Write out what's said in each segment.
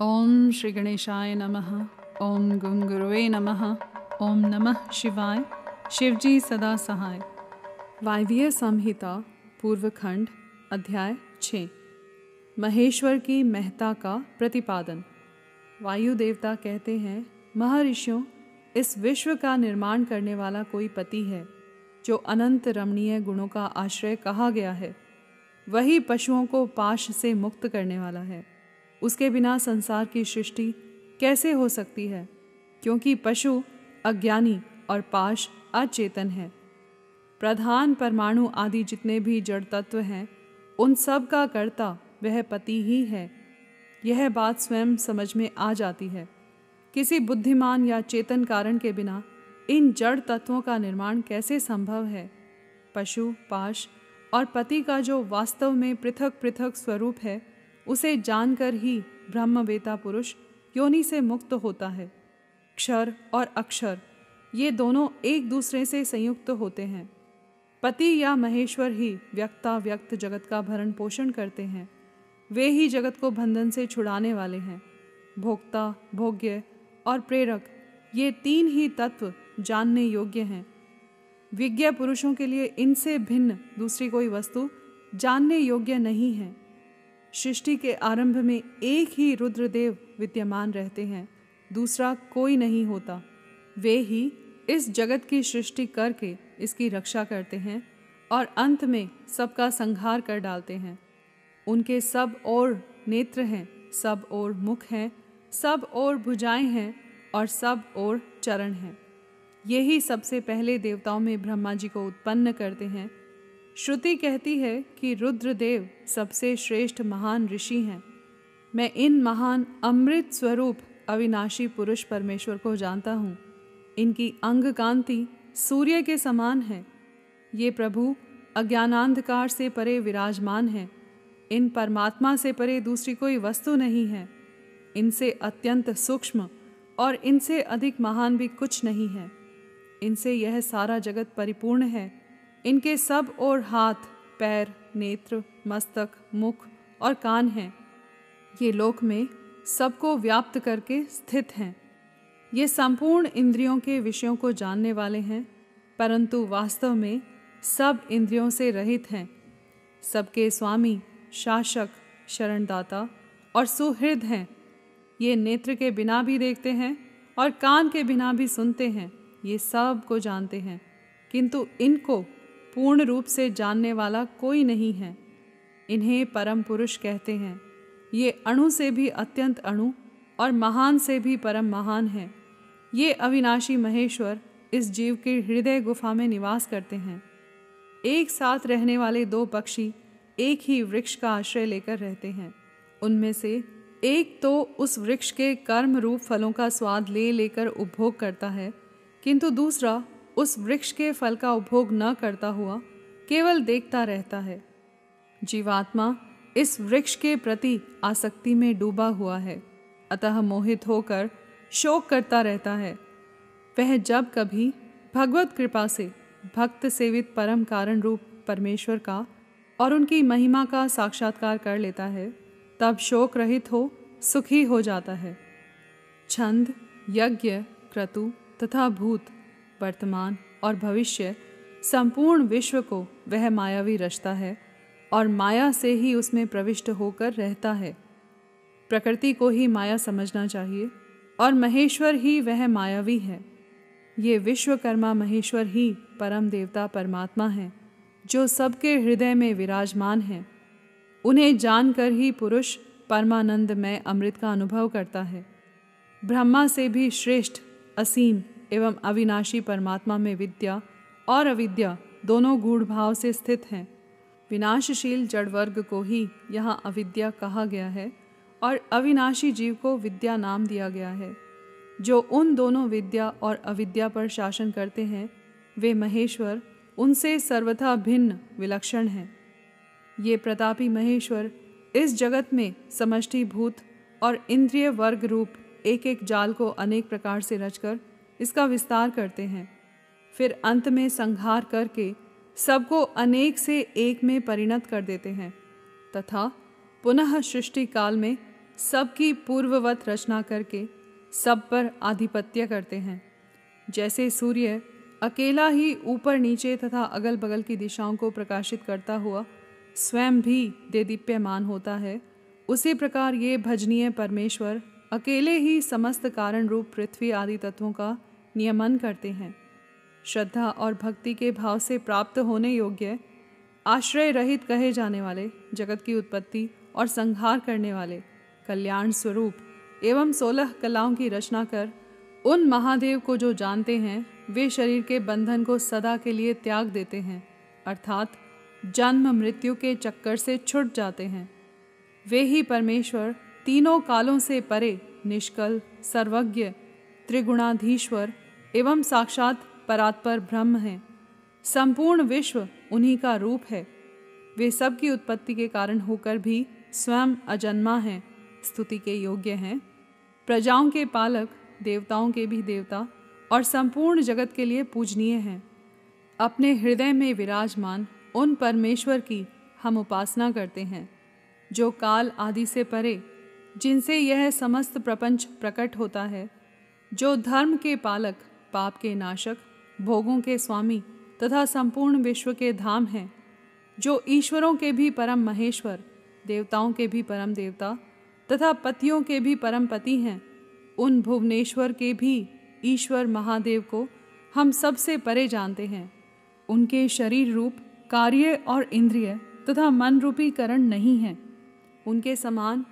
ओम श्री गणेशाय नमः। ओम गुंगुरुवे नमः। ओम नमः शिवाय। शिवजी सदा सहाय। वायवीय संहिता, पूर्वखंड, अध्याय छ। महेश्वर की महता का प्रतिपादन। वायु देवता कहते हैं, महर्षियों, इस विश्व का निर्माण करने वाला कोई पति है, जो अनंत रमणीय गुणों का आश्रय कहा गया है। वही पशुओं को पाश से मुक्त करने वाला है। उसके बिना संसार की सृष्टि कैसे हो सकती है? क्योंकि पशु, अज्ञानी और पाश अचेतन है। प्रधान परमाणु आदि जितने भी जड़ तत्व हैं, उन सब का कर्ता वह पति ही है। यह बात स्वयं समझ में आ जाती है। किसी बुद्धिमान या चेतन कारण के बिना इन जड़ तत्वों का निर्माण कैसे संभव है? पशु, पाश और पति का जो वास्तव में पृथक पृथक स्वरूप है उसे जानकर ही ब्रह्मवेता पुरुष योनि से मुक्त होता है। क्षर और अक्षर, ये दोनों एक दूसरे से संयुक्त होते हैं। पति या महेश्वर ही व्यक्ता व्यक्त जगत का भरण पोषण करते हैं। वे ही जगत को बंधन से छुड़ाने वाले हैं। भोक्ता, भोग्य और प्रेरक, ये तीन ही तत्व जानने योग्य हैं। विज्ञ पुरुषों के लिए इनसे भिन्न दूसरी कोई वस्तु जानने योग्य नहीं है। सृष्टि के आरंभ में एक ही रुद्रदेव विद्यमान रहते हैं, दूसरा कोई नहीं होता। वे ही इस जगत की सृष्टि करके इसकी रक्षा करते हैं और अंत में सबका संहार कर डालते हैं। उनके सब और नेत्र हैं, सब और मुख हैं, सब और भुजाएँ हैं और सब और चरण हैं। यही सबसे पहले देवताओं में ब्रह्मा जी को उत्पन्न करते हैं। श्रुति कहती है कि रुद्रदेव सबसे श्रेष्ठ महान ऋषि हैं। मैं इन महान अमृत स्वरूप अविनाशी पुरुष परमेश्वर को जानता हूँ। इनकी अंग कांति सूर्य के समान है। ये प्रभु अज्ञानांधकार से परे विराजमान है। इन परमात्मा से परे दूसरी कोई वस्तु नहीं है। इनसे अत्यंत सूक्ष्म और इनसे अधिक महान भी कुछ नहीं है। इनसे यह सारा जगत परिपूर्ण है इनके सब और हाथ, पैर, नेत्र, मस्तक, मुख और कान हैं। ये लोक में सबको व्याप्त करके स्थित हैं। ये संपूर्ण इंद्रियों के विषयों को जानने वाले हैं, परंतु वास्तव में सब इंद्रियों से रहित हैं। सबके स्वामी, शासक, शरणदाता और सुहृद हैं। ये नेत्र के बिना भी देखते हैं और कान के बिना भी सुनते हैं। ये सबको जानते हैं, किंतु इनको पूर्ण रूप से जानने वाला कोई नहीं है। इन्हें परम पुरुष कहते हैं। ये अणु से भी अत्यंत अणु और महान से भी परम महान है। ये अविनाशी महेश्वर इस जीव के हृदय गुफा में निवास करते हैं। एक साथ रहने वाले दो पक्षी एक ही वृक्ष का आश्रय लेकर रहते हैं। उनमें से एक तो उस वृक्ष के कर्म रूप फलों का स्वाद ले लेकर उपभोग करता है, किंतु दूसरा उस वृक्ष के फल का उपभोग न करता हुआ केवल देखता रहता है। जीवात्मा इस वृक्ष के प्रति आसक्ति में डूबा हुआ है। अतः मोहित होकर शोक करता रहता है। वह जब कभी भगवत कृपा से भक्त सेवित परम कारण रूप परमेश्वर का और उनकी महिमा का साक्षात्कार कर लेता है, तब शोक रहित हो, सुखी हो जाता है। छंद, यज्ञ, क्रतु तथा भूत वर्तमान और भविष्य संपूर्ण विश्व को वह मायावी रचता है और माया से ही उसमें प्रविष्ट होकर रहता है। प्रकृति को ही माया समझना चाहिए और महेश्वर ही वह मायावी है। ये विश्वकर्मा महेश्वर ही परम देवता परमात्मा है, जो सबके हृदय में विराजमान हैं। उन्हें जानकर ही पुरुष परमानंद में अमृत का अनुभव करता है। ब्रह्मा से भी श्रेष्ठ, असीम एवं अविनाशी परमात्मा में विद्या और अविद्या दोनों गूढ़ भाव से स्थित हैं। विनाशशील जड़ वर्ग को ही यहाँ अविद्या कहा गया है और अविनाशी जीव को विद्या नाम दिया गया है। जो उन दोनों विद्या और अविद्या पर शासन करते हैं, वे महेश्वर, उनसे सर्वथा भिन्न विलक्षण हैं। ये प्रतापी महेश्वर इस जगत में समष्टि भूत और इंद्रिय वर्ग रूप एक एक जाल को अनेक प्रकार से रचकर इसका विस्तार करते हैं। फिर अंत में संहार करके सबको अनेक से एक में परिणत कर देते हैं। तथा पुनः सृष्टि काल में सबकी पूर्ववत रचना करके सब पर आधिपत्य करते हैं। जैसे सूर्य अकेला ही ऊपर नीचे तथा अगल बगल की दिशाओं को प्रकाशित करता हुआ स्वयं भी देदीप्यमान होता है, उसी प्रकार ये भजनीय परमेश्वर अकेले ही समस्त कारण रूप पृथ्वी आदि तत्वों का नियमन करते हैं। श्रद्धा और भक्ति के भाव से प्राप्त होने योग्य, आश्रय रहित कहे जाने वाले, जगत की उत्पत्ति और संहार करने वाले, कल्याण स्वरूप एवं सोलह कलाओं की रचना कर, उन महादेव को जो जानते हैं, वे शरीर के बंधन को सदा के लिए त्याग देते हैं, अर्थात जन्म मृत्यु के चक्कर से छुट जाते हैं। वे ही परमेश्वर तीनों कालों से परे निष्कल, सर्वज्ञ, त्रिगुणाधीश्वर एवं साक्षात परात्पर ब्रह्म हैं। संपूर्ण विश्व उन्हीं का रूप है। वे सब की उत्पत्ति के कारण होकर भी स्वयं अजन्मा हैं, स्तुति के योग्य हैं। प्रजाओं के पालक, देवताओं के भी देवता और संपूर्ण जगत के लिए पूजनीय हैं। अपने हृदय में विराजमान उन परमेश्वर की हम उपासना करते हैं, जो काल आदि से परे जिनसे यह समस्त प्रपंच प्रकट होता है, जो धर्म के पालक, पाप के नाशक, भोगों के स्वामी तथा संपूर्ण विश्व के धाम हैं, जो ईश्वरों के भी परम महेश्वर, देवताओं के भी परम देवता तथा पतियों के भी परम पति हैं, उन भुवनेश्वर के भी ईश्वर महादेव को हम सबसे परे जानते हैं। उनके शरीर रूप, कार्य और इंद्रिय तथा मन रूपी करण नहीं है। उनके समान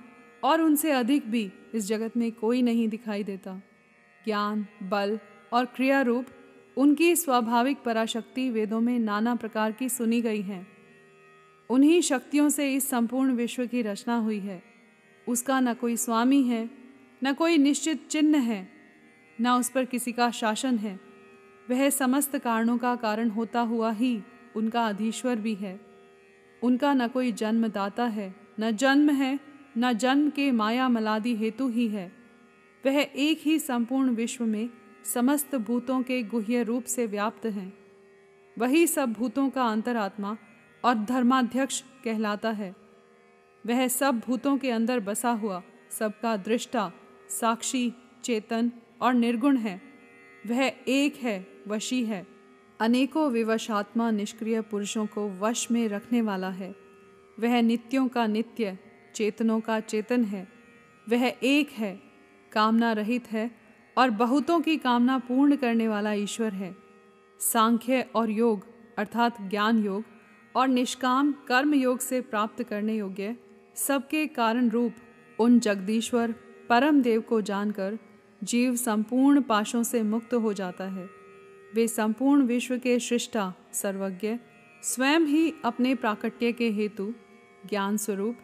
और उनसे अधिक भी इस जगत में कोई नहीं दिखाई देता। ज्ञान, बल और क्रिया रूप उनकी स्वाभाविक पराशक्ति वेदों में नाना प्रकार की सुनी गई है। उन्हीं शक्तियों से इस संपूर्ण विश्व की रचना हुई है। उसका न कोई स्वामी है, न कोई निश्चित चिन्ह है, न उस पर किसी का शासन है। वह समस्त कारणों का कारण होता हुआ ही उनका अधीश्वर भी है। उनका न कोई जन्मदाता है, न जन्म है न जन्म के माया मलादि हेतु ही है। वह एक ही संपूर्ण विश्व में समस्त भूतों के गुह्य रूप से व्याप्त हैं। वही सब भूतों का अंतरात्मा और धर्माध्यक्ष कहलाता है। वह सब भूतों के अंदर बसा हुआ सबका दृष्टा, साक्षी, चेतन और निर्गुण है। वह एक है, वशी है। अनेकों विवशात्मा निष्क्रिय पुरुषों को वश में रखने वाला है। वह नित्यों का नित्य चेतनों का चेतन है। वह एक है, कामना रहित है और बहुतों की कामना पूर्ण करने वाला ईश्वर है। सांख्य और योग, अर्थात ज्ञान योग और निष्काम कर्म योग से प्राप्त करने योग्य सबके कारण रूप उन जगदीश्वर, परम देव को जानकर जीव संपूर्ण पाशों से मुक्त हो जाता है। वे संपूर्ण विश्व के सृष्टा, सर्वज्ञ, स्वयं ही अपने प्राकट्य के हेतु ज्ञान स्वरूप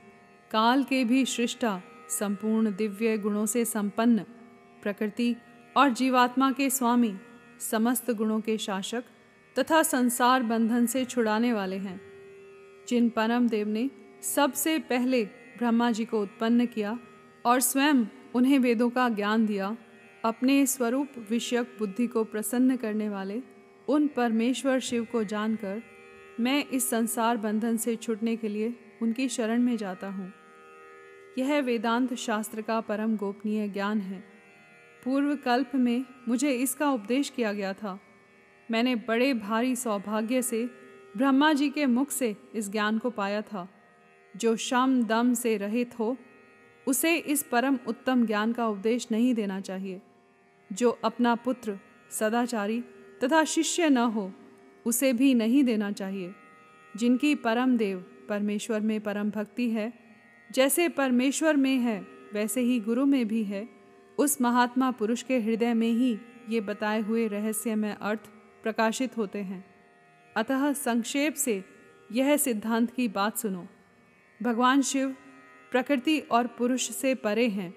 काल के भी सृष्टा संपूर्ण दिव्य गुणों से संपन्न, प्रकृति और जीवात्मा के स्वामी, समस्त गुणों के शासक तथा संसार बंधन से छुड़ाने वाले हैं। जिन परम देव ने सबसे पहले ब्रह्मा जी को उत्पन्न किया और स्वयं उन्हें वेदों का ज्ञान दिया, अपने स्वरूप विषयक बुद्धि को प्रसन्न करने वाले उन परमेश्वर शिव को जानकर मैं इस संसार बंधन से छुटने के लिए उनकी शरण में जाता हूँ। यह वेदांत शास्त्र का परम गोपनीय ज्ञान है। पूर्व कल्प में मुझे इसका उपदेश किया गया था। मैंने बड़े भारी सौभाग्य से ब्रह्मा जी के मुख से इस ज्ञान को पाया था। जो शम दम से रहित हो, उसे इस परम उत्तम ज्ञान का उपदेश नहीं देना चाहिए। जो अपना पुत्र, सदाचारी तथा शिष्य न हो, उसे भी नहीं देना चाहिए। जिनकी परम देव परमेश्वर में परम भक्ति है जैसे परमेश्वर में है, वैसे ही गुरु में भी है। उस महात्मा पुरुष के हृदय में ही ये बताए हुए रहस्यमय अर्थ प्रकाशित होते हैं। अतः संक्षेप से यह सिद्धांत की बात सुनो। भगवान शिव प्रकृति और पुरुष से परे हैं।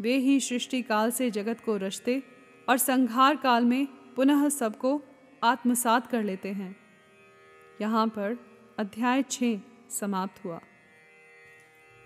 वे ही सृष्टि काल से जगत को रचते और संहार काल में पुनः सबको आत्मसात कर लेते हैं। यहाँ पर अध्याय छ समाप्त हुआ।